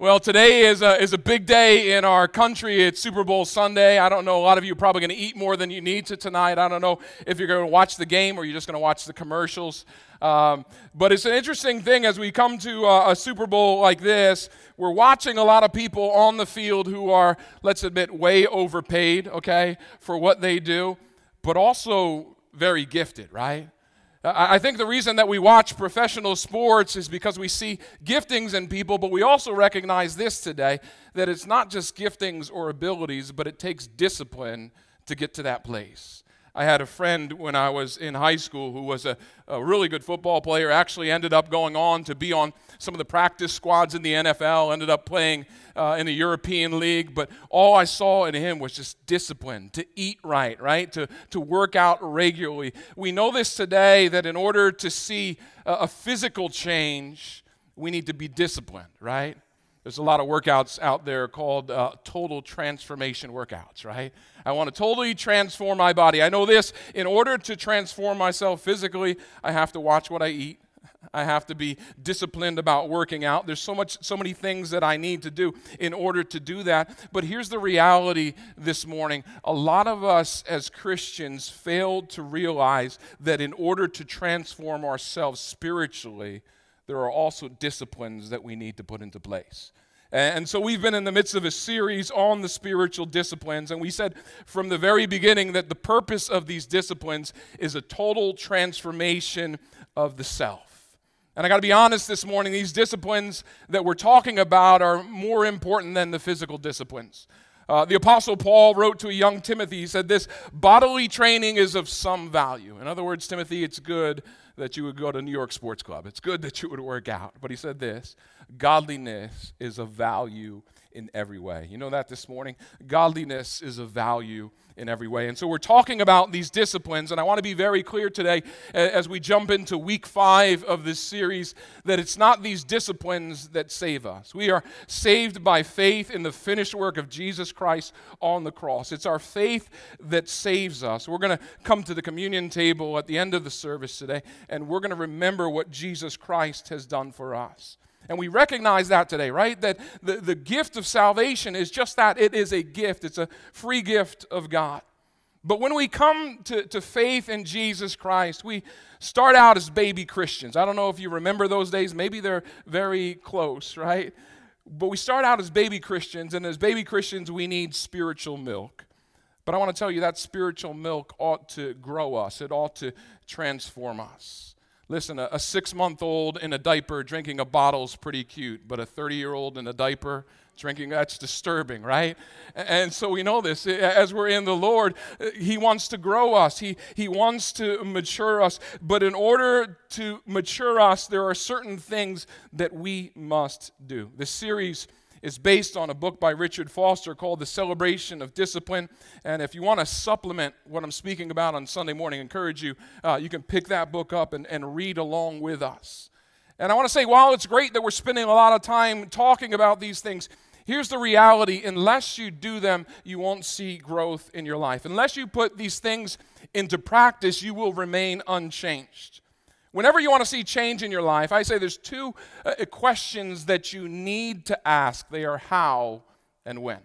Well, today is a, is a big day in our country. It's Super Bowl Sunday. I don't know, a lot of you are probably going to eat more than you need to tonight. I don't know if you're going to watch the game or you're just going to watch the commercials. Um, but it's an interesting thing as we come to a, a Super Bowl like this. We're watching a lot of people on the field who are, let's admit, way overpaid, okay, for what they do, but also very gifted, right? I think the reason that we watch professional sports is because we see giftings in people, but we also recognize this today that it's not just giftings or abilities, but it takes discipline to get to that place. I had a friend when I was in high school who was a, a, really good football player, actually ended up going on to be on some of the practice squads in the NFL, ended up playing uh, in the European League. But all I saw in him was just discipline, to eat right, right? To, to work out regularly. We know this today that in order to see a, a physical change, we need to be disciplined, right? There's a lot of workouts out there called uh, total transformation workouts, right? I want to totally transform my body. I know this in order to transform myself physically, I have to watch what I eat. I have to be disciplined about working out. There's so much so many things that I need to do in order to do that. But here's the reality this morning. A lot of us as Christians failed to realize that in order to transform ourselves spiritually, there are also disciplines that we need to put into place. And so we've been in the midst of a series on the spiritual disciplines, and we said from the very beginning that the purpose of these disciplines is a total transformation of the self. And I got to be honest this morning, these disciplines that we're talking about are more important than the physical disciplines. Uh, the Apostle Paul wrote to a young Timothy, he said, This bodily training is of some value. In other words, Timothy, it's good that you would go to New York Sports Club. It's good that you would work out. But he said this godliness is of value in every way. You know that this morning? Godliness is of value in every way. And so we're talking about these disciplines, and I want to be very clear today as we jump into week five of this series that it's not these disciplines that save us. We are saved by faith in the finished work of Jesus Christ on the cross. It's our faith that saves us. We're going to come to the communion table at the end of the service today, and we're going to remember what Jesus Christ has done for us. And we recognize that today, right? That the, the gift of salvation is just that it is a gift, it's a free gift of God. But when we come to, to faith in Jesus Christ, we start out as baby Christians. I don't know if you remember those days, maybe they're very close, right? But we start out as baby Christians, and as baby Christians, we need spiritual milk. But I want to tell you that spiritual milk ought to grow us, it ought to transform us. Listen, a, a six month old in a diaper drinking a bottle is pretty cute, but a 30 year old in a diaper drinking, that's disturbing, right? And so we know this. As we're in the Lord, He wants to grow us, He, he wants to mature us. But in order to mature us, there are certain things that we must do. This series is based on a book by Richard Foster called The Celebration of Discipline. And if you want to supplement what I'm speaking about on Sunday morning, I encourage you, uh, you can pick that book up and, and read along with us. And I want to say, while it's great that we're spending a lot of time talking about these things, here's the reality unless you do them, you won't see growth in your life. Unless you put these things into practice, you will remain unchanged. Whenever you want to see change in your life, I say there's two uh, questions that you need to ask. They are how and when.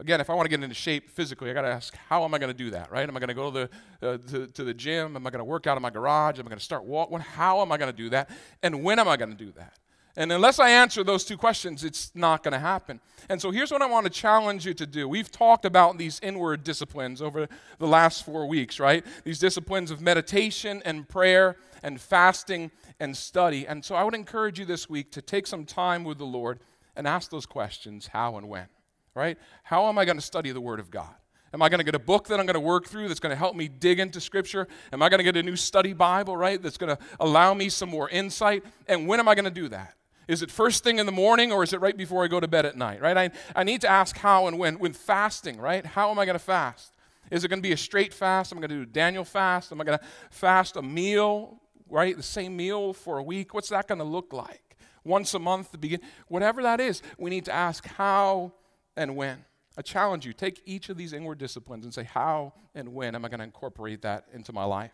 Again, if I want to get into shape physically, I got to ask, how am I going to do that, right? Am I going to go to the, uh, to, to, the gym? Am I going to work out in my garage? Am I going to start walking? How am I going to do that? And when am I going to do that? And unless I answer those two questions, it's not going to happen. And so here's what I want to challenge you to do. We've talked about these inward disciplines over the last four weeks, right? These disciplines of meditation and prayer and fasting and study. And so I would encourage you this week to take some time with the Lord and ask those questions how and when, right? How am I going to study the Word of God? Am I going to get a book that I'm going to work through that's going to help me dig into Scripture? Am I going to get a new study Bible, right, that's going to allow me some more insight? And when am I going to do that? Is it first thing in the morning or is it right before I go to bed at night, right? I, I need to ask how and when. When fasting, right? How am I going to fast? Is it going to be a straight fast? Am I going to do a Daniel fast? Am I going to fast a meal, right? The same meal for a week? What's that going to look like? Once a month to begin? Whatever that is, we need to ask how and when. I challenge you, take each of these inward disciplines and say, how and when am I going to incorporate that into my life?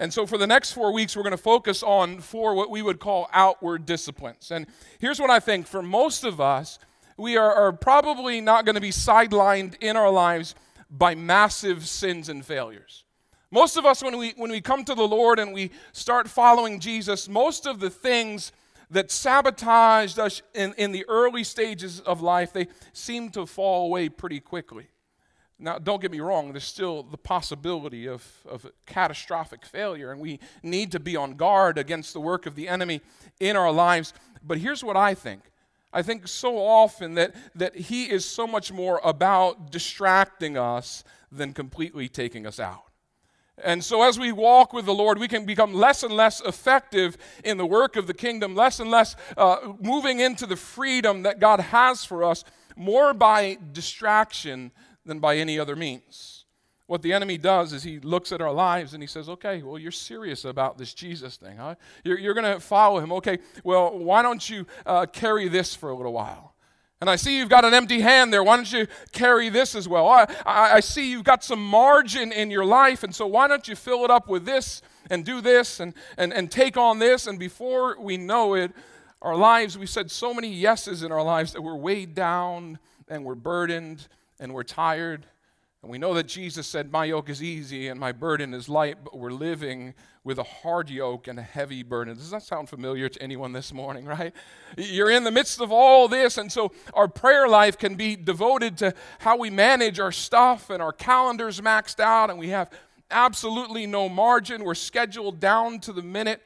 And so for the next four weeks, we're going to focus on four what we would call outward disciplines. And here's what I think for most of us, we are, are probably not going to be sidelined in our lives by massive sins and failures. Most of us, when we, when we come to the Lord and we start following Jesus, most of the things that sabotaged us in, in the early stages of life, they seem to fall away pretty quickly. Now, don't get me wrong, there's still the possibility of, of catastrophic failure, and we need to be on guard against the work of the enemy in our lives. But here's what I think I think so often that, that he is so much more about distracting us than completely taking us out. And so, as we walk with the Lord, we can become less and less effective in the work of the kingdom, less and less uh, moving into the freedom that God has for us, more by distraction than by any other means. What the enemy does is he looks at our lives and he says, Okay, well, you're serious about this Jesus thing, huh? You're, you're going to follow him. Okay, well, why don't you uh, carry this for a little while? And I see you've got an empty hand there. Why don't you carry this as well? I, I, I, see you've got some margin in your life, and so why don't you fill it up with this and do this and, and, and take on this? And before we know it, our lives, we said so many yeses in our lives that we're weighed down and we're burdened and we're tired. And we know that Jesus said, My yoke is easy and my burden is light, but we're living with a hard yoke and a heavy burden. Does that sound familiar to anyone this morning, right? You're in the midst of all this, and so our prayer life can be devoted to how we manage our stuff and our calendars maxed out, and we have absolutely no margin. We're scheduled down to the minute.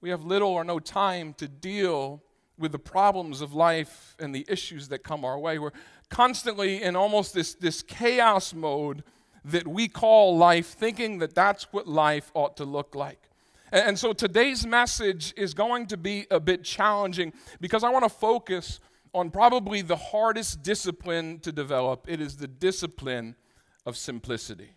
We have little or no time to deal with the problems of life and the issues that come our way. We're constantly in almost this, this chaos mode that we call life, thinking that that's what life ought to look like. And, and so today's message is going to be a bit challenging because I want to focus on probably the hardest discipline to develop. It is the discipline of simplicity.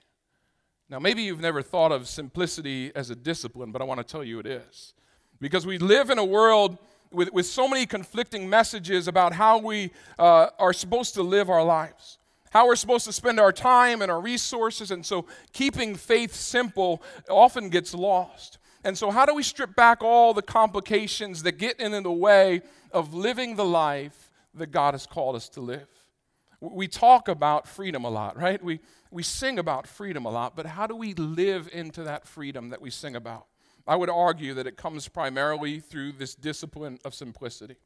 Now, maybe you've never thought of simplicity as a discipline, but I want to tell you it is. Because we live in a world with, with so many conflicting messages about how we uh, are supposed to live our lives, how we're supposed to spend our time and our resources. And so keeping faith simple often gets lost. And so, how do we strip back all the complications that get in the way of living the life that God has called us to live? We talk about freedom a lot, right? We, we sing about freedom a lot, but how do we live into that freedom that we sing about? I would argue that it comes primarily through this discipline of simplicity.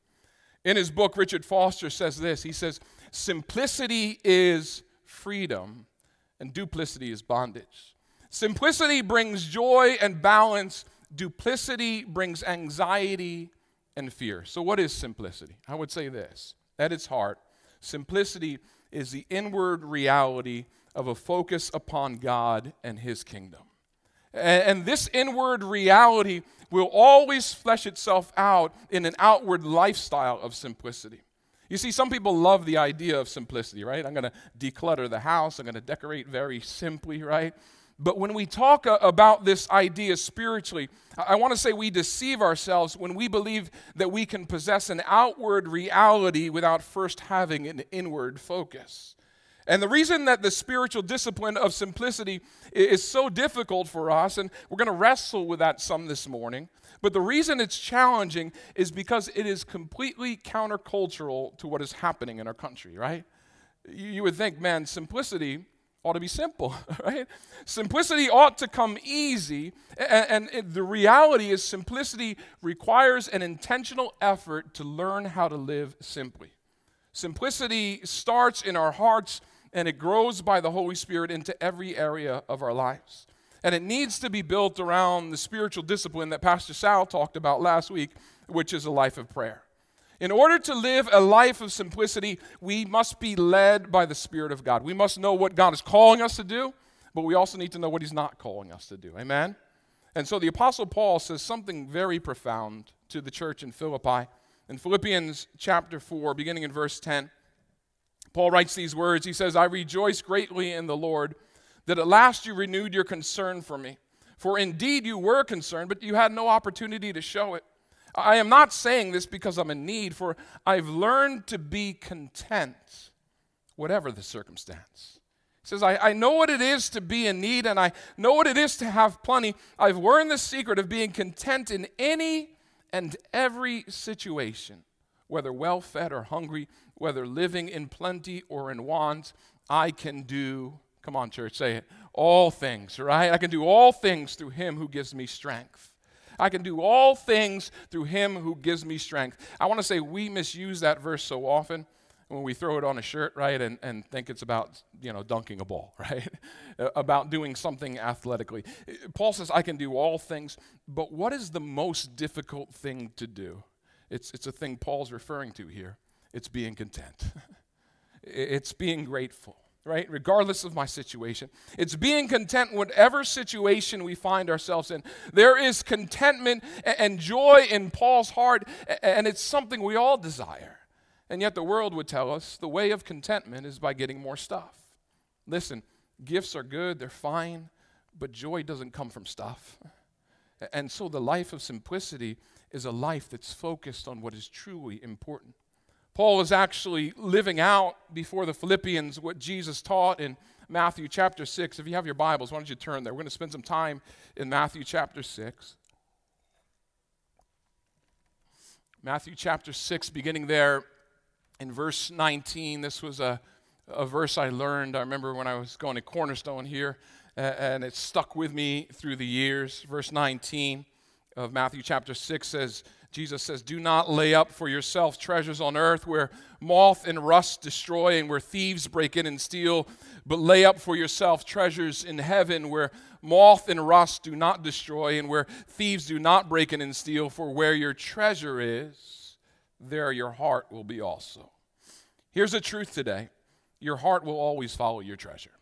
In his book, Richard Foster says this He says, Simplicity is freedom, and duplicity is bondage. Simplicity brings joy and balance, duplicity brings anxiety and fear. So, what is simplicity? I would say this at its heart, simplicity is the inward reality of a focus upon God and His kingdom. And this inward reality will always flesh itself out in an outward lifestyle of simplicity. You see, some people love the idea of simplicity, right? I'm going to declutter the house, I'm going to decorate very simply, right? But when we talk about this idea spiritually, I want to say we deceive ourselves when we believe that we can possess an outward reality without first having an inward focus. And the reason that the spiritual discipline of simplicity is so difficult for us, and we're going to wrestle with that some this morning, but the reason it's challenging is because it is completely countercultural to what is happening in our country, right? You would think, man, simplicity ought to be simple, right? Simplicity ought to come easy, and, and the reality is, simplicity requires an intentional effort to learn how to live simply. Simplicity starts in our hearts and it grows by the Holy Spirit into every area of our lives. And it needs to be built around the spiritual discipline that Pastor Sal talked about last week, which is a life of prayer. In order to live a life of simplicity, we must be led by the Spirit of God. We must know what God is calling us to do, but we also need to know what He's not calling us to do. Amen? And so the Apostle Paul says something very profound to the church in Philippi. In Philippians chapter 4, beginning in verse 10, Paul writes these words. He says, I rejoice greatly in the Lord that at last you renewed your concern for me. For indeed you were concerned, but you had no opportunity to show it. I am not saying this because I'm in need, for I've learned to be content, whatever the circumstance. He says, I, I know what it is to be in need, and I know what it is to have plenty. I've learned the secret of being content in any and every situation whether well fed or hungry, whether living in plenty or in want, I can do, come on, church, say it, all things, right? I can do all things through him who gives me strength. I can do all things through him who gives me strength. I want to say we misuse that verse so often when we throw it on a shirt, right, and, and think it's about, you know, dunking a ball, right? about doing something athletically. Paul says, I can do all things, but what is the most difficult thing to do? It's, it's a thing Paul's referring to here. It's being content, it's being grateful right? Regardless of my situation. It's being content whatever situation we find ourselves in. There is contentment and joy in Paul's heart, and it's something we all desire. And yet the world would tell us the way of contentment is by getting more stuff. Listen, gifts are good, they're fine, but joy doesn't come from stuff. And so the life of simplicity is a life that's focused on what is truly important. Paul is actually living out before the Philippians what Jesus taught in Matthew chapter 6. If you have your Bibles, why don't you turn there? We're going to spend some time in Matthew chapter 6. Matthew chapter 6, beginning there in verse 19. This was a, a verse I learned. I remember when I was going to Cornerstone here, and it stuck with me through the years. Verse 19 of Matthew chapter 6 says, Jesus says, Do not lay up for yourself treasures on earth where moth and rust destroy and where thieves break in and steal, but lay up for yourself treasures in heaven where moth and rust do not destroy and where thieves do not break in and steal. For where your treasure is, there your heart will be also. Here's the truth today your heart will always follow your treasure.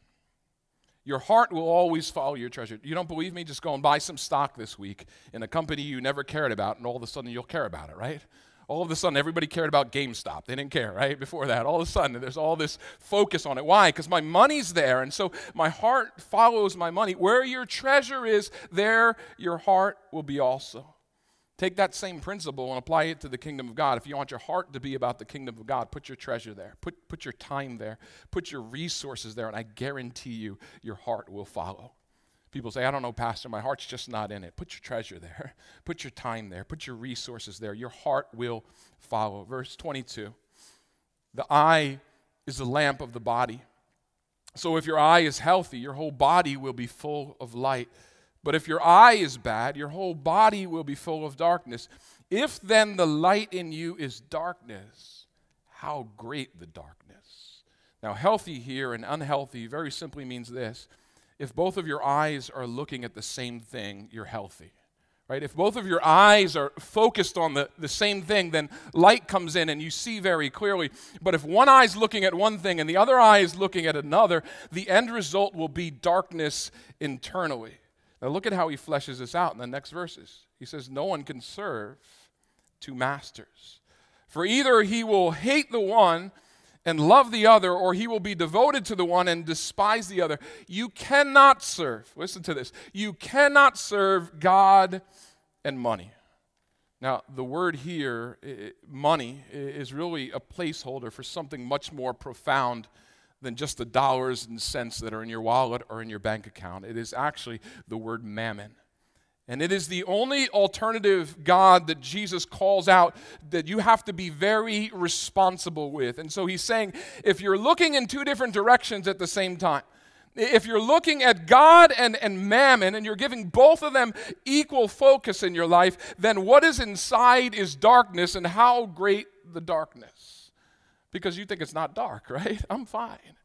Your heart will always follow your treasure. You don't believe me? Just go and buy some stock this week in a company you never cared about, and all of a sudden you'll care about it, right? All of a sudden, everybody cared about GameStop. They didn't care, right? Before that, all of a sudden, there's all this focus on it. Why? Because my money's there, and so my heart follows my money. Where your treasure is, there your heart will be also. Take that same principle and apply it to the kingdom of God. If you want your heart to be about the kingdom of God, put your treasure there, put, put your time there, put your resources there, and I guarantee you, your heart will follow. People say, I don't know, Pastor, my heart's just not in it. Put your treasure there, put your time there, put your resources there. Your heart will follow. Verse 22 The eye is the lamp of the body. So if your eye is healthy, your whole body will be full of light. But if your eye is bad, your whole body will be full of darkness. If then the light in you is darkness, how great the darkness. Now, healthy here and unhealthy very simply means this if both of your eyes are looking at the same thing, you're healthy. Right? If both of your eyes are focused on the, the same thing, then light comes in and you see very clearly. But if one eye is looking at one thing and the other eye is looking at another, the end result will be darkness internally. Now, look at how he fleshes this out in the next verses. He says, No one can serve two masters. For either he will hate the one and love the other, or he will be devoted to the one and despise the other. You cannot serve, listen to this, you cannot serve God and money. Now, the word here, money, is really a placeholder for something much more profound than just the dollars and cents that are in your wallet or in your bank account. It is actually the word mammon. And it is the only alternative God that Jesus calls out that you have to be very responsible with. And so he's saying if you're looking in two different directions at the same time, if you're looking at God and, and mammon and you're giving both of them equal focus in your life, then what is inside is darkness, and how great the darkness because you think it's not dark, right? I'm fine.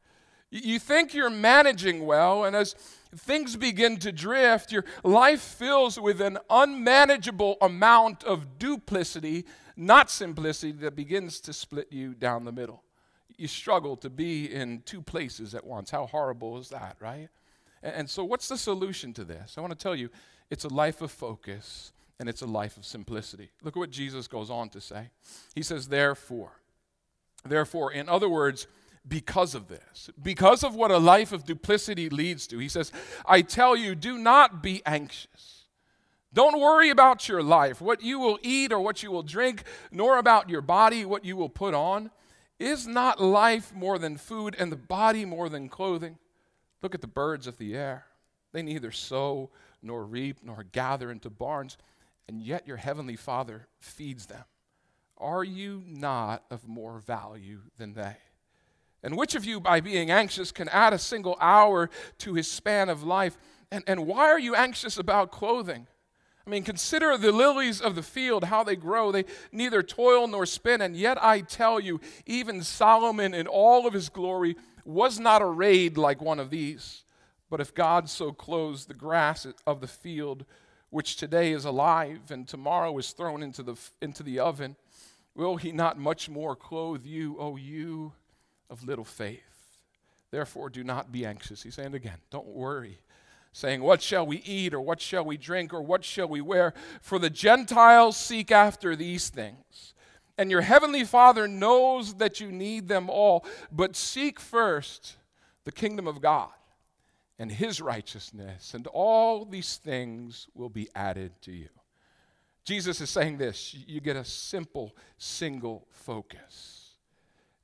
You think you're managing well, and as things begin to drift, your life fills with an unmanageable amount of duplicity, not simplicity, that begins to split you down the middle. You struggle to be in two places at once. How horrible is that, right? And so, what's the solution to this? I want to tell you it's a life of focus and it's a life of simplicity. Look at what Jesus goes on to say. He says, Therefore, Therefore, in other words, because of this, because of what a life of duplicity leads to, he says, I tell you, do not be anxious. Don't worry about your life, what you will eat or what you will drink, nor about your body, what you will put on. Is not life more than food and the body more than clothing? Look at the birds of the air. They neither sow nor reap nor gather into barns, and yet your heavenly Father feeds them. Are you not of more value than they? And which of you, by being anxious, can add a single hour to his span of life? And, and why are you anxious about clothing? I mean, consider the lilies of the field, how they grow. They neither toil nor spin. And yet I tell you, even Solomon in all of his glory was not arrayed like one of these. But if God so clothes the grass of the field, which today is alive and tomorrow is thrown into the, into the oven, will he not much more clothe you, O you of little faith? Therefore, do not be anxious. He's saying again, don't worry, saying, What shall we eat, or what shall we drink, or what shall we wear? For the Gentiles seek after these things. And your heavenly Father knows that you need them all. But seek first the kingdom of God and his righteousness, and all these things will be added to you. Jesus is saying this you get a simple, single focus.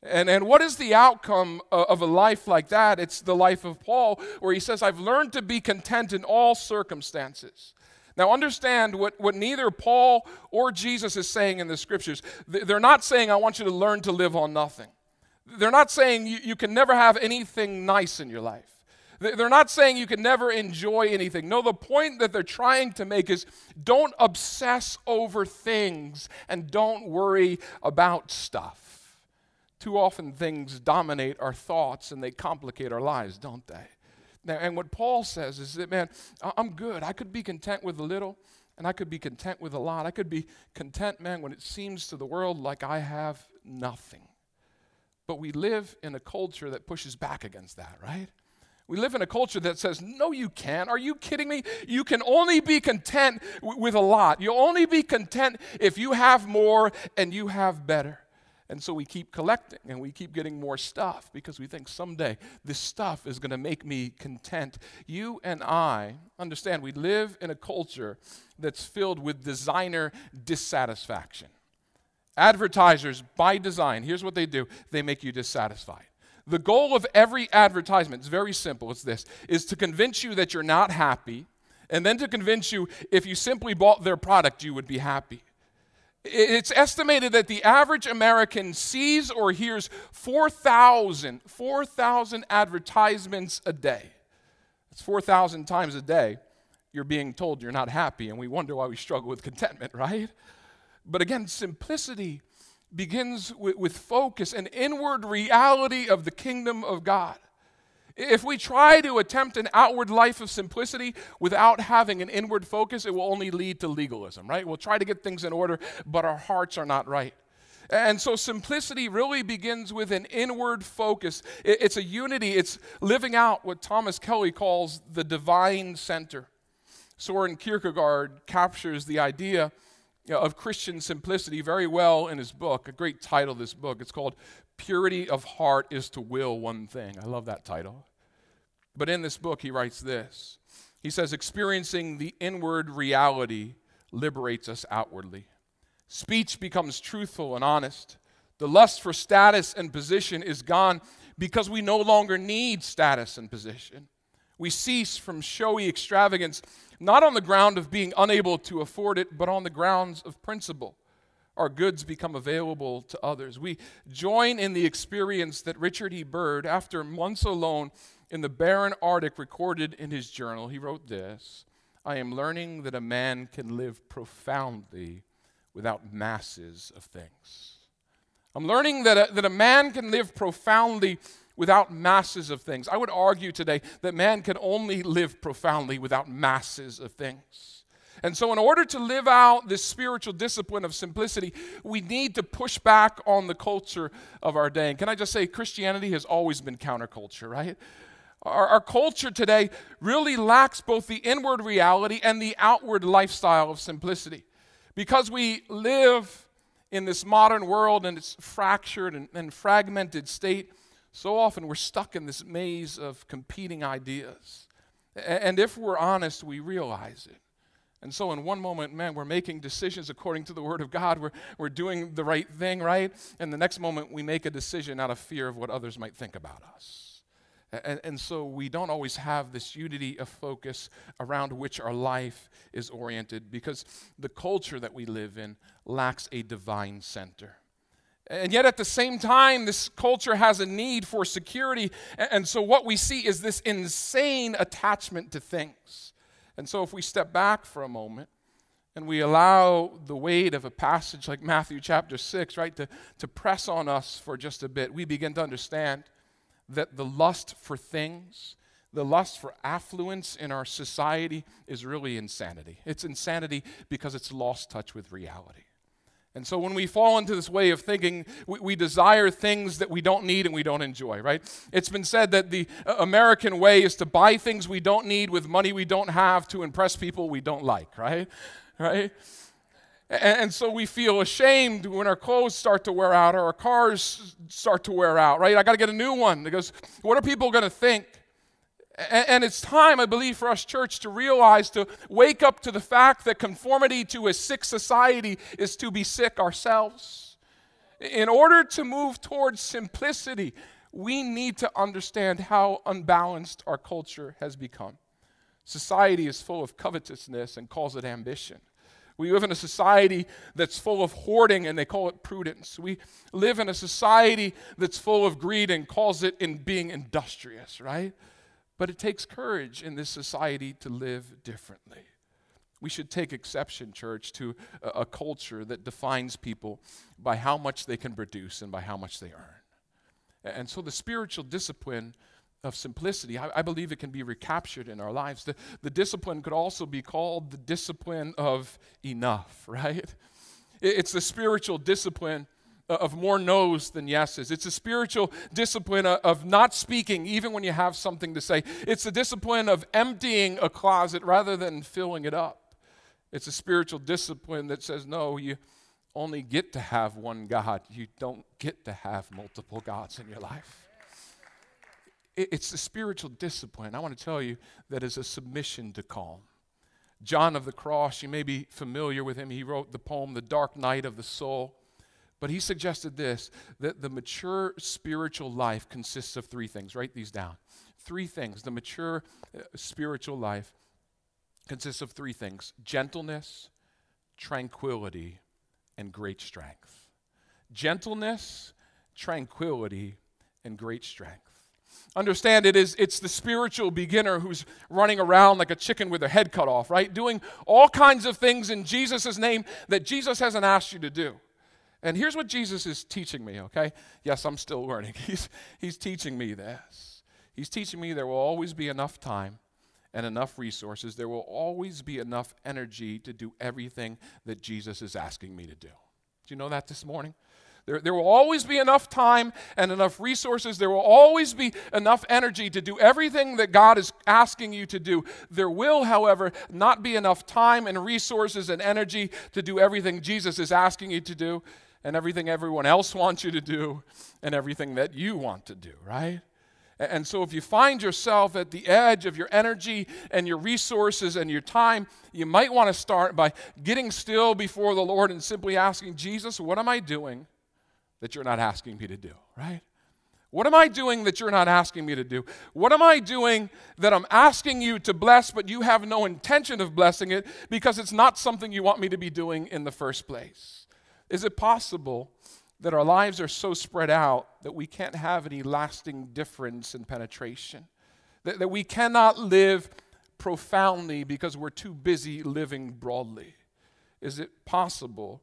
And, and what is the outcome uh, of a life like that? It's the life of Paul, where he says, I've learned to be content in all circumstances. Now, understand what, what neither Paul or Jesus is saying in the scriptures. They're not saying, I want you to learn to live on nothing. They're not saying you, you can never have anything nice in your life. They're not saying you can never enjoy anything. No, the point that they're trying to make is don't obsess over things and don't worry about stuff. Too often things dominate our thoughts and they complicate our lives, don't they? Now, and what Paul says is that, man, I'm good. I could be content with a little and I could be content with a lot. I could be content, man, when it seems to the world like I have nothing. But we live in a culture that pushes back against that, right? We live in a culture that says, No, you can't. Are you kidding me? You can only be content w- with a lot. You'll only be content if you have more and you have better. And so we keep collecting and we keep getting more stuff because we think someday this stuff is going to make me content. You and I understand we live in a culture that's filled with designer dissatisfaction. Advertisers, by design, here's what they do they make you dissatisfied. The goal of every advertisement is very simple. It's this is to convince you that you're not happy, and then to convince you if you simply bought their product, you would be happy. It's estimated that the average American sees or hears 4,000 4,000 advertisements a day. It's 4,000 times a day. You're being told you're not happy, and we wonder why we struggle with contentment, right? But again, simplicity begins with, with focus and inward reality of the kingdom of God. If we try to attempt an outward life of simplicity without having an inward focus, it will only lead to legalism, right? We'll try to get things in order, but our hearts are not right. And so simplicity really begins with an inward focus. It's a unity, it's living out what Thomas Kelly calls the divine center. Soren Kierkegaard captures the idea Uh, of Christian simplicity very well in his book, a great title of this book. It's called Purity of Heart is to Will One Thing. I love that title. But in this book, he writes this He says, Experiencing the inward reality liberates us outwardly. Speech becomes truthful and honest. The lust for status and position is gone because we no longer need status and position. We cease from showy extravagance, not on the ground of being unable to afford it, but on the grounds of principle. Our goods become available to others. We join in the experience that Richard E. Byrd, after months alone in the barren Arctic, recorded in his journal. He wrote this I am learning that a man can live profoundly without masses of things. I'm learning that a, that a man can live profoundly without masses of things. I would argue today that man can only live profoundly without masses of things. And so, in order to live out this spiritual discipline of simplicity, we need to push back on the culture of our day. And can I just say, Christianity has always been counterculture, right? Our, our, culture today really lacks both the inward reality and the outward lifestyle of simplicity. Because we live in this modern world and its fractured and, and fragmented state, so often we're stuck in this maze of competing ideas. And if we're honest, we realize it. And so, in one moment, man, we're making decisions according to the Word of God. We're, we're doing the right thing, right? And the next moment, we make a decision out of fear of what others might think about us. And, and, so we don't always have this unity of focus around which our life is oriented because the culture that we live in lacks a divine center. And yet, at the same time, this culture has a need for security. And so, what we see is this insane attachment to things. And so, if we step back for a moment and we allow the weight of a passage like Matthew chapter 6, right, to, to press on us for just a bit, we begin to understand that the lust for things, the lust for affluence in our society is really insanity. It's insanity because it's lost touch with reality. And so when we fall into this way of thinking, we, we, desire things that we don't need and we don't enjoy, right? It's been said that the uh, American way is to buy things we don't need with money we don't have to impress people we don't like, right? Right? And, and so we feel ashamed when our clothes start to wear out or our cars start to wear out, right? I got to get a new one because what are people going to think? And it's time, I believe, for us, church, to realize, to wake up to the fact that conformity to a sick society is to be sick ourselves. In order to move towards simplicity, we need to understand how unbalanced our culture has become. Society is full of covetousness and calls it ambition. We live in a society that's full of hoarding and they call it prudence. We live in a society that's full of greed and calls it in being industrious, right? But it takes courage in this society to live differently. We should take exception, church, to a, a, culture that defines people by how much they can produce and by how much they earn. And so the spiritual discipline of simplicity, I, I believe it can be recaptured in our lives. The, the discipline could also be called the discipline of enough, right? It's the spiritual discipline Uh, of more no's than yeses. It's a spiritual discipline uh, of not speaking even when you have something to say. It's a discipline of emptying a closet rather than filling it up. It's a spiritual discipline that says, no, you only get to have one God. You don't get to have multiple gods in your life. It's the spiritual discipline, I want to tell you, that is a submission to calm. John of the Cross, you may be familiar with him. He wrote the poem, The Dark Night of the Soul. But he suggested this that the mature spiritual life consists of three things. Write these down. Three things. The mature uh, spiritual life consists of three things gentleness, tranquility, and great strength. Gentleness, tranquility, and great strength. Understand it is it's the spiritual beginner who's running around like a chicken with their head cut off, right? Doing all kinds of things in Jesus' name that Jesus hasn't asked you to do. And here's what Jesus is teaching me, okay? Yes, I'm still learning. He's, he's teaching me this. He's teaching me there will always be enough time and enough resources. There will always be enough energy to do everything that Jesus is asking me to do. Do you know that this morning? There, there will always be enough time and enough resources. There will always be enough energy to do everything that God is asking you to do. There will, however, not be enough time and resources and energy to do everything Jesus is asking you to do and everything everyone else wants you to do and everything that you want to do, right? And so, if you find yourself at the edge of your energy and your resources and your time, you might want to start by getting still before the Lord and simply asking, Jesus, what am I doing that you're not asking me to do, right? What am I doing that you're not asking me to do? What am I doing that I'm asking you to bless, but you have no intention of blessing it because it's not something you want me to be doing in the first place? Is it possible that our lives are so spread out that we can't have any lasting difference in penetration? That, that we cannot live profoundly because we're too busy living broadly? Is it possible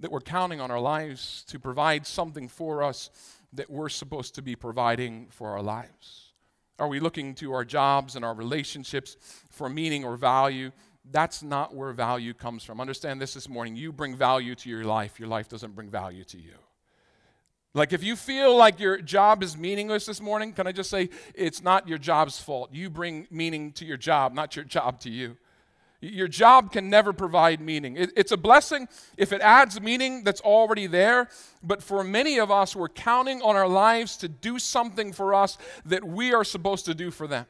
that we're counting on our lives to provide something for us that we're supposed to be providing for our lives? Are we looking to our jobs and our relationships for meaning or value that's not where value comes from. Understand this this morning. You bring value to your life, your life doesn't bring value to you. Like if you feel like your job is meaningless this morning, can I just say it's not your job's fault. You bring meaning to your job, not your job to you. Your job can never provide meaning. It's a blessing if it adds meaning that's already there, but for many of us, we're counting on our lives to do something for us that we are supposed to do for them.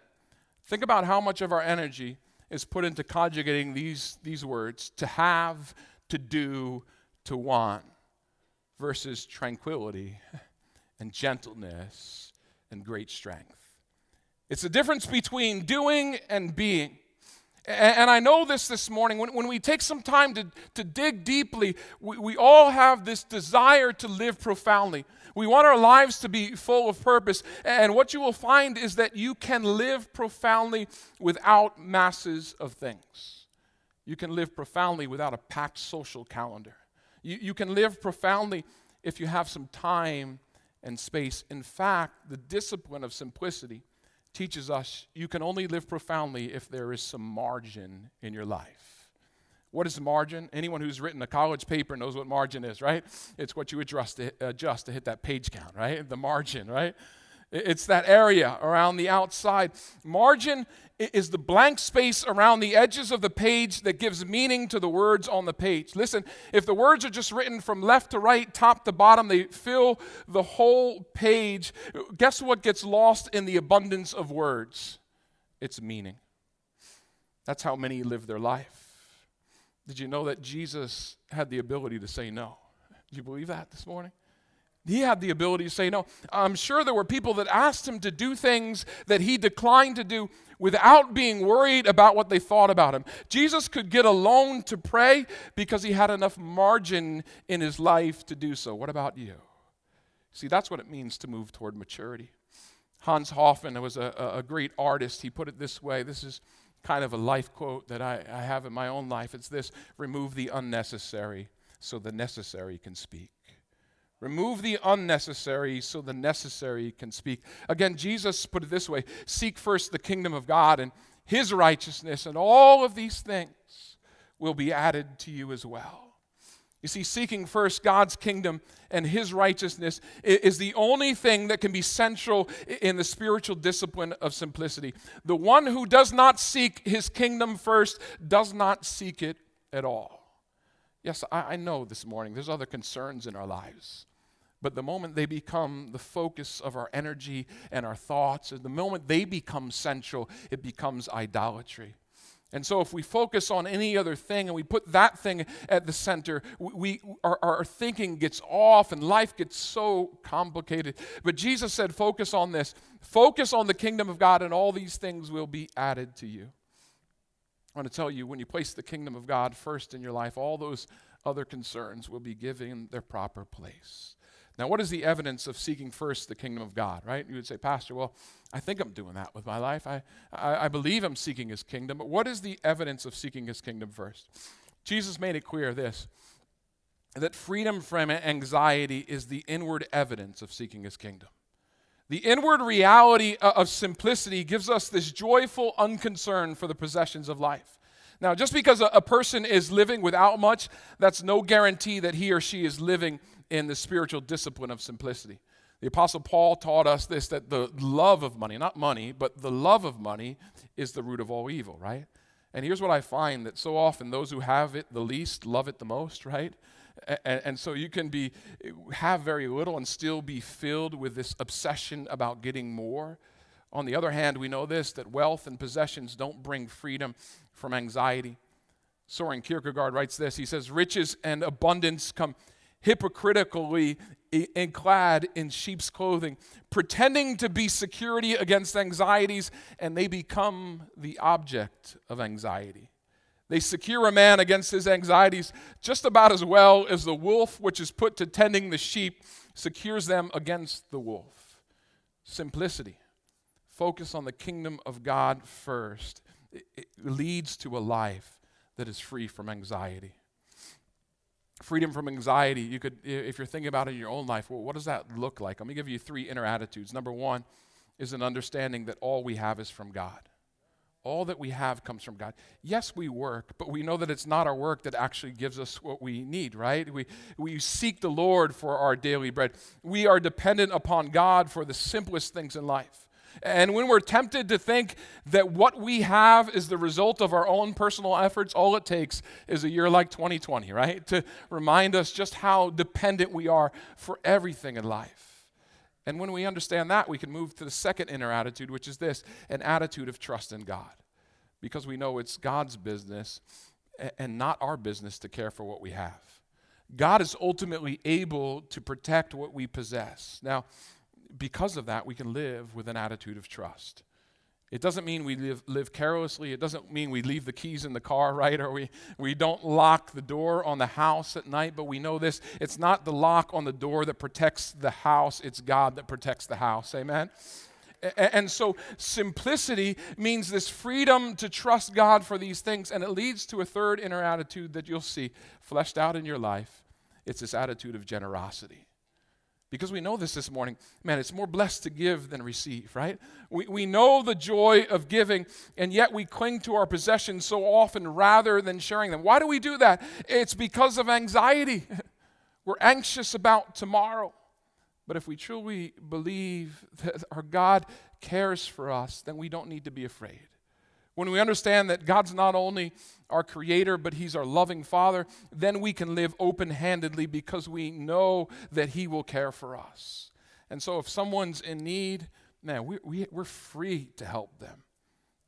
Think about how much of our energy is put into conjugating these, these words to have, to do, to want, versus tranquility and gentleness and great strength. It's the difference between doing and being. And I know this this morning. When, when we take some time to, to dig deeply, we, we all have this desire to live profoundly. We want our lives to be full of purpose. And what you will find is that you can live profoundly without masses of things. You can live profoundly without a packed social calendar. You, you can live profoundly if you have some time and space. In fact, the discipline of simplicity teaches us you can only live profoundly if there is some margin in your life. What is margin? Anyone who's written a college paper knows what margin is, right? It's what you adjust to, adjust to hit that page count, right? The margin, right? It's that area around the outside. Margin is the blank space around the edges of the page that gives meaning to the words on the page. Listen, if the words are just written from left to right, top to bottom, they fill the whole page. Guess what gets lost in the abundance of words? It's meaning. That's how many live their life. Did you know that Jesus had the ability to say no? Do you believe that this morning? He had the ability to say no. I'm sure there were people that asked him to do things that he declined to do without being worried about what they thought about him. Jesus could get alone to pray because he had enough margin in his life to do so. What about you? See, that's what it means to move toward maturity. Hans Hofmann was a, a great artist. He put it this way this is kind of a life quote that I, I have in my own life. It's this remove the unnecessary so the necessary can speak. Remove the unnecessary so the necessary can speak. Again, Jesus put it this way Seek first the kingdom of God and his righteousness, and all of these things will be added to you as well. You see, seeking first God's kingdom and his righteousness is the only thing that can be central in the spiritual discipline of simplicity. The one who does not seek his kingdom first does not seek it at all. Yes, I, know this morning there's other concerns in our lives. But the moment they become the focus of our energy and our thoughts, and the moment they become central, it becomes idolatry. And so, if we focus on any other thing and we put that thing at the center, we, our, our thinking gets off and life gets so complicated. But Jesus said, Focus on this. Focus on the kingdom of God, and all these things will be added to you. I want to tell you, when you place the kingdom of God first in your life, all those other concerns will be given their proper place. Now, what is the evidence of seeking first the kingdom of God, right? You would say, Pastor, well, I think I'm doing that with my life. I, I, I believe I'm seeking his kingdom, but what is the evidence of seeking his kingdom first? Jesus made it clear this that freedom from anxiety is the inward evidence of seeking his kingdom. The inward reality of simplicity gives us this joyful unconcern for the possessions of life. Now, just because a, person is living without much, that's no guarantee that he or she is living in the spiritual discipline of simplicity. The Apostle Paul taught us this that the love of money, not money, but the love of money is the root of all evil, right? And here's what I find that so often those who have it the least love it the most, right? And, and, so you can be have very little and still be filled with this obsession about getting more. On the other hand, we know this that wealth and possessions don't bring freedom from anxiety. Soren Kierkegaard writes this. He says, Riches and abundance come hypocritically and clad in sheep's clothing, pretending to be security against anxieties, and they become the object of anxiety. They secure a man against his anxieties just about as well as the wolf, which is put to tending the sheep, secures them against the wolf. Simplicity. Focus on the kingdom of God first. It leads to a life that is free from anxiety freedom from anxiety. You could if you're thinking about it in your own life well, what does that look like? Let me give you three inner attitudes. Number one is an understanding that all we have is from god. All that we have comes from god. Yes we work but we know that it's not our work that actually gives us what we need right? We, we seek the lord for our daily bread. We are dependent upon god for the simplest things in life and when we're tempted to think that what we have is the result of our own personal efforts, all it takes is a year like 2020, right? To remind us just how dependent we are for everything in life. And when we understand that, we can move to the second inner attitude, which is this an attitude of trust in God. Because we know it's God's business and not our business to care for what we have. God is ultimately able to protect what we possess. Now, because of that, we can live with an attitude of trust. It doesn't mean we live, live carelessly. It doesn't mean we leave the keys in the car, right? Or we, we don't lock the door on the house at night. But we know this it's not the lock on the door that protects the house, it's God that protects the house. Amen? And so, simplicity means this freedom to trust God for these things. And it leads to a third inner attitude that you'll see fleshed out in your life. It's this attitude of generosity. Because we know this this morning, man, it's more blessed to give than receive, right? We, we know the joy of giving, and yet we cling to our possessions so often rather than sharing them. Why do we do that? It's because of anxiety. We're anxious about tomorrow. But if we truly believe that our God cares for us, then we don't need to be afraid. When we understand that God's not only our creator, but He's our loving Father, then we can live open handedly because we know that He will care for us. And so if someone's in need, man, we, we, we're free to help them.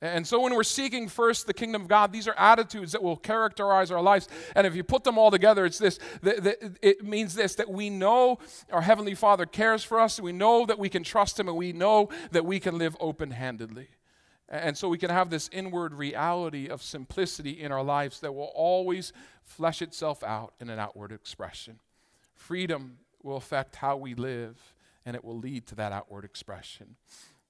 And so, when we're seeking first the kingdom of God, these are attitudes that will characterize our lives. And if you put them all together, it's this that, it means this that we know our Heavenly Father cares for us, we know that we can trust Him, and we know that we can live open handedly. And so we can have this inward reality of simplicity in our lives that will always flesh itself out in an outward expression. Freedom will affect how we live, and it will lead to that outward expression.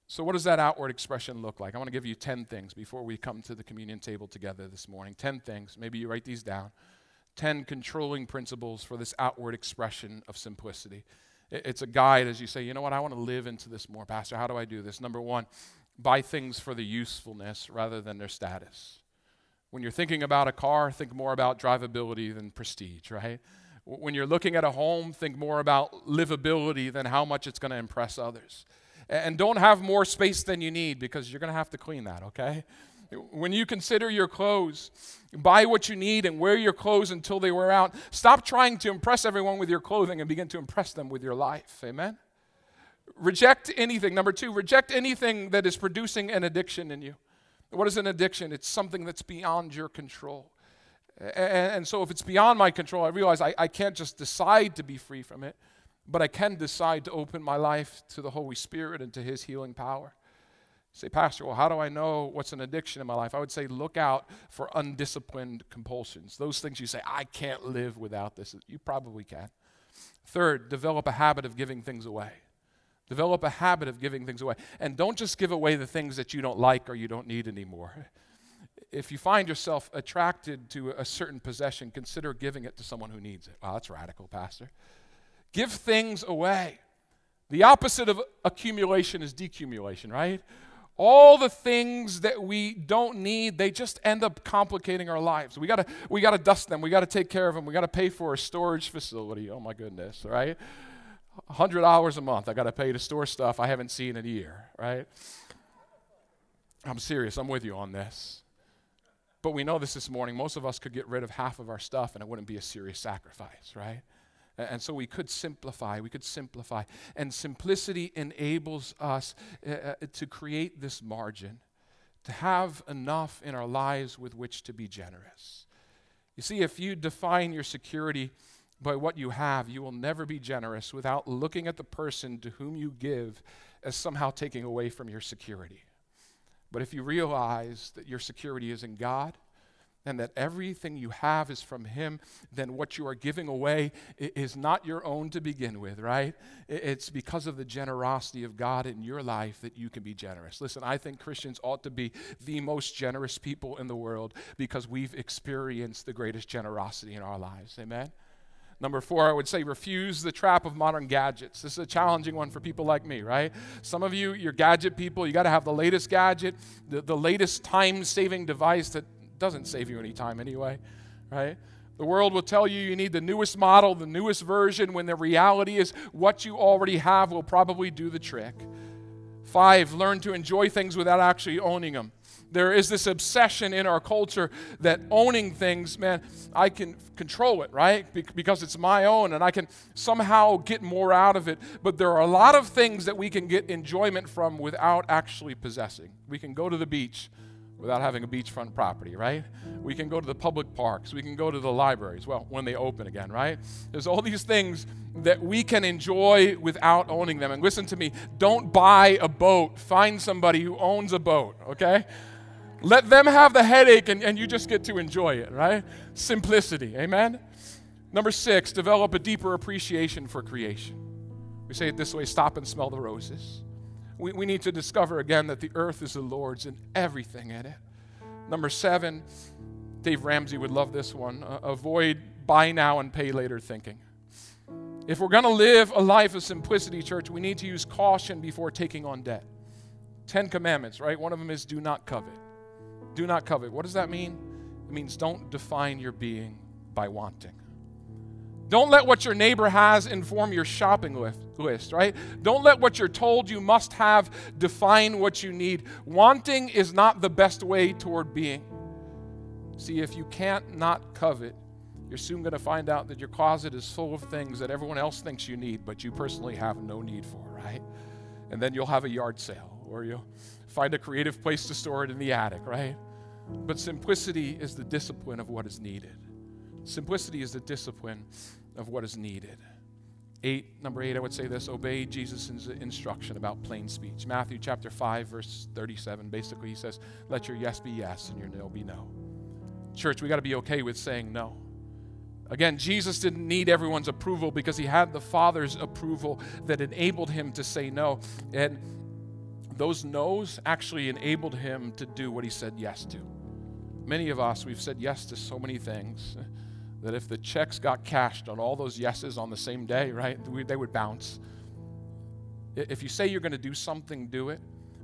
So, what does that outward expression look like? I want to give you 10 things before we come to the communion table together this morning. 10 things. Maybe you write these down. 10 controlling principles for this outward expression of simplicity. It's a guide as you say, you know what, I want to live into this more, Pastor. How do I do this? Number one, buy things for the usefulness rather than their status. When you're thinking about a car, think more about drivability than prestige, right? When you're looking at a home, think more about livability than how much it's going to impress others. And don't have more space than you need because you're going to have to clean that, okay? When you consider your clothes, buy what you need and wear your clothes until they wear out. Stop trying to impress everyone with your clothing and begin to impress them with your life. Amen? Reject anything. Number two, reject anything that is producing an addiction in you. What is an addiction? It's something that's beyond your control. And, so, if it's beyond my control, I realize I, I can't just decide to be free from it, but I can decide to open my life to the Holy Spirit and to His healing power. Say, Pastor, well, how do I know what's an addiction in my life? I would say, look out for undisciplined compulsions. Those things you say, I can't live without this. You probably can. Third, develop a habit of giving things away. Develop a habit of giving things away. And don't just give away the things that you don't like or you don't need anymore. If you find yourself attracted to a certain possession, consider giving it to someone who needs it. Wow, that's radical, Pastor. Give things away. The opposite of accumulation is decumulation, right? All the things that we don't need, they just end up complicating our lives. We gotta, we gotta dust them. We gotta take care of them. We gotta pay for a storage facility. Oh my goodness, right? $100 a month I got to pay to store stuff I haven't seen in a year, right? I'm serious. I'm with you on this. But we know this this morning. Most of us could get rid of half of our stuff and it wouldn't be a serious sacrifice, right? And so we could simplify. We could simplify. And simplicity enables us uh, to create this margin, to have enough in our lives with which to be generous. You see, if you define your security by what you have, you will never be generous without looking at the person to whom you give as somehow taking away from your security. But if you realize that your security is in God and that everything you have is from Him, then what you are giving away is not your own to begin with, right? It's because of the generosity of God in your life that you can be generous. Listen, I think Christians ought to be the most generous people in the world because we've experienced the greatest generosity in our lives. Amen? Number four, I would say refuse the trap of modern gadgets. This is a challenging one for people like me, right? Some of you, you're gadget people. You got to have the latest gadget, the, the latest time saving device that doesn't save you any time anyway, right? The world will tell you you need the newest model, the newest version, when the reality is what you already have will probably do the trick. Five, learn to enjoy things without actually owning them there is this obsession in our culture that owning things, man, I can control it, right? because it's my own and I can somehow get more out of it. But there are a lot of things that we can get enjoyment from without actually possessing. We can go to the beach without having a beachfront property, right? We can go to the public parks. We can go to the libraries, well, when they open again, right? There's all these things that we can enjoy without owning them. And listen to me don't buy a boat, find somebody who owns a boat, okay? Let them have the headache and, and you just get to enjoy it, right? Simplicity, amen? Number six, develop a deeper appreciation for creation. We say it this way stop and smell the roses. We, we need to discover again that the earth is the Lord's and everything in it. Number seven, Dave Ramsey would love this one uh, avoid buy now and pay later thinking. If we're going to live a life of simplicity, church, we need to use caution before taking on debt. Ten commandments, right? One of them is do not covet. Do not covet. What does that mean? It means don't define your being by wanting. Don't let what your neighbor has inform your shopping list, right? Don't let what you're told you must have define what you need. Wanting is not the best way toward being. See, if you can't not covet, you're soon going to find out that your closet is full of things that everyone else thinks you need, but you personally have no need for, right? And then you'll have a yard sale, or you'll find a creative place to store it in the attic, right? But simplicity is the discipline of what is needed. Simplicity is the discipline of what is needed. Eight, number eight, I would say this obey Jesus' instruction about plain speech. Matthew chapter 5, verse 37. Basically, he says, Let your yes be yes and your no be no. Church, we got to be okay with saying no. Again, Jesus didn't need everyone's approval because he had the Father's approval that enabled him to say no. And those no's actually enabled him to do what he said yes to. Many of us, we've said yes to so many things that if the checks got cashed on all those yeses on the same day, right, they would bounce. If you say you're going to do something, do it,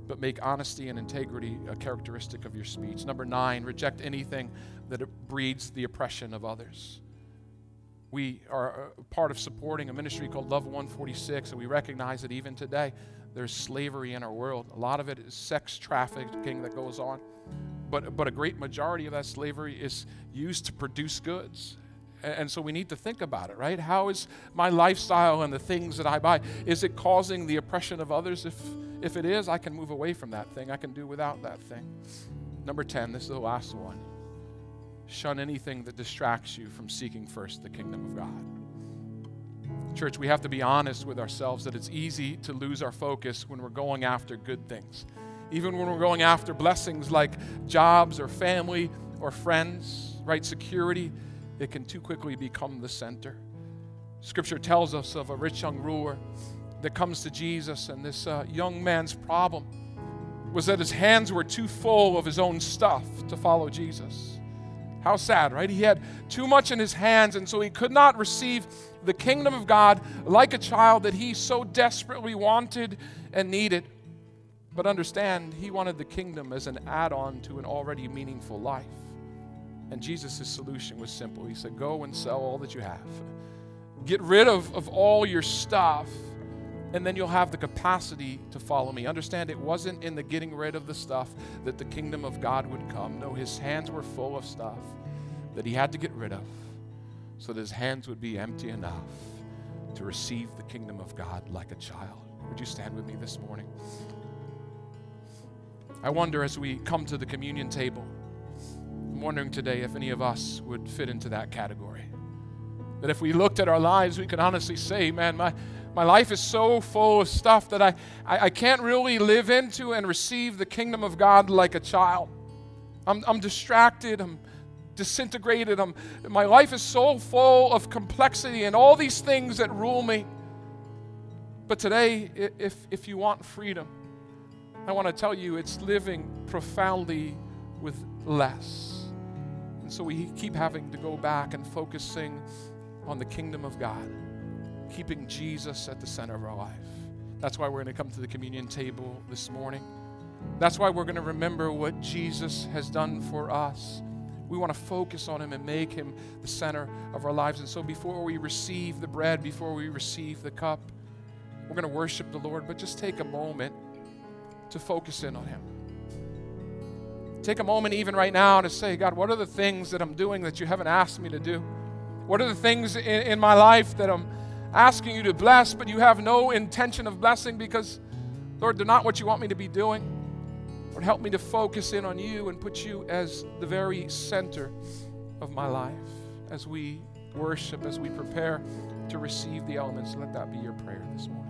but make honesty and integrity a characteristic of your speech. Number nine, reject anything that breeds the oppression of others. We are uh, part of supporting a ministry called Love 146, and we recognize that even today there's slavery in our world. A lot of it is sex trafficking that goes on. But, but a great majority of that slavery is used to produce goods. And so we need to think about it, right? How is my lifestyle and the things that I buy, is it causing the oppression of others? If, if it is, I can move away from that thing. I can do without that thing. Number 10, this is the last one. Shun anything that distracts you from seeking first the kingdom of God. Church, we have to be honest with ourselves that it's easy to lose our focus when we're going after good things. Even when we're going after blessings like jobs or family or friends, right? Security it can too quickly become the center. Scripture tells us of a rich young ruler that comes to Jesus, and this uh, young man's problem was that his hands were too full of his own stuff to follow Jesus. How sad, right? He had too much in his hands, and so he could not receive the kingdom of God like a child that he so desperately wanted and needed. But understand, he wanted the kingdom as an add on to an already meaningful life. And Jesus' solution was simple. He said, Go and sell all that you have. Get rid of, of all your stuff, and then you'll have the capacity to follow me. Understand, it wasn't in the getting rid of the stuff that the kingdom of God would come. No, his hands were full of stuff that he had to get rid of so that his hands would be empty enough to receive the kingdom of God like a child. Would you stand with me this morning? I wonder as we come to the communion table I'm wondering today if any of us would fit into that category. That if we looked at our lives, we could honestly say, man, my, my life is so full of stuff that I, I, I can't really live into and receive the kingdom of God like a child. I'm, I'm distracted. I'm disintegrated. I'm, my life is so full of complexity and all these things that rule me. But today, if, if you want freedom, I want to tell you it's living profoundly with less And so we keep having to go back and focusing on the kingdom of God, keeping Jesus at the center of our life. That's why we're going to come to the communion table this morning. That's why we're going to remember what Jesus has done for us. We want to focus on Him and make Him the center of our lives. And so before we receive the bread, before we receive the cup, we're going to worship the Lord, but just take a moment to focus in on Him. Take a moment, even right now, to say, God, what are the things that I'm doing that you haven't asked me to do? What are the things in, in my life that I'm asking you to bless, but you have no intention of blessing because, Lord, they're not what you want me to be doing? Lord, help me to focus in on you and put you as the very center of my life as we worship, as we prepare to receive the elements. Let that be your prayer this morning.